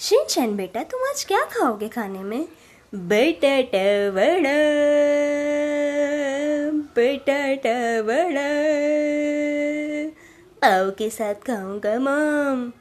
Shinchan बेटा तुम आज क्या खाओगे खाने में? बटाटा वड़ा बटाटा वड़ा पाव के साथ खाऊँगा माम।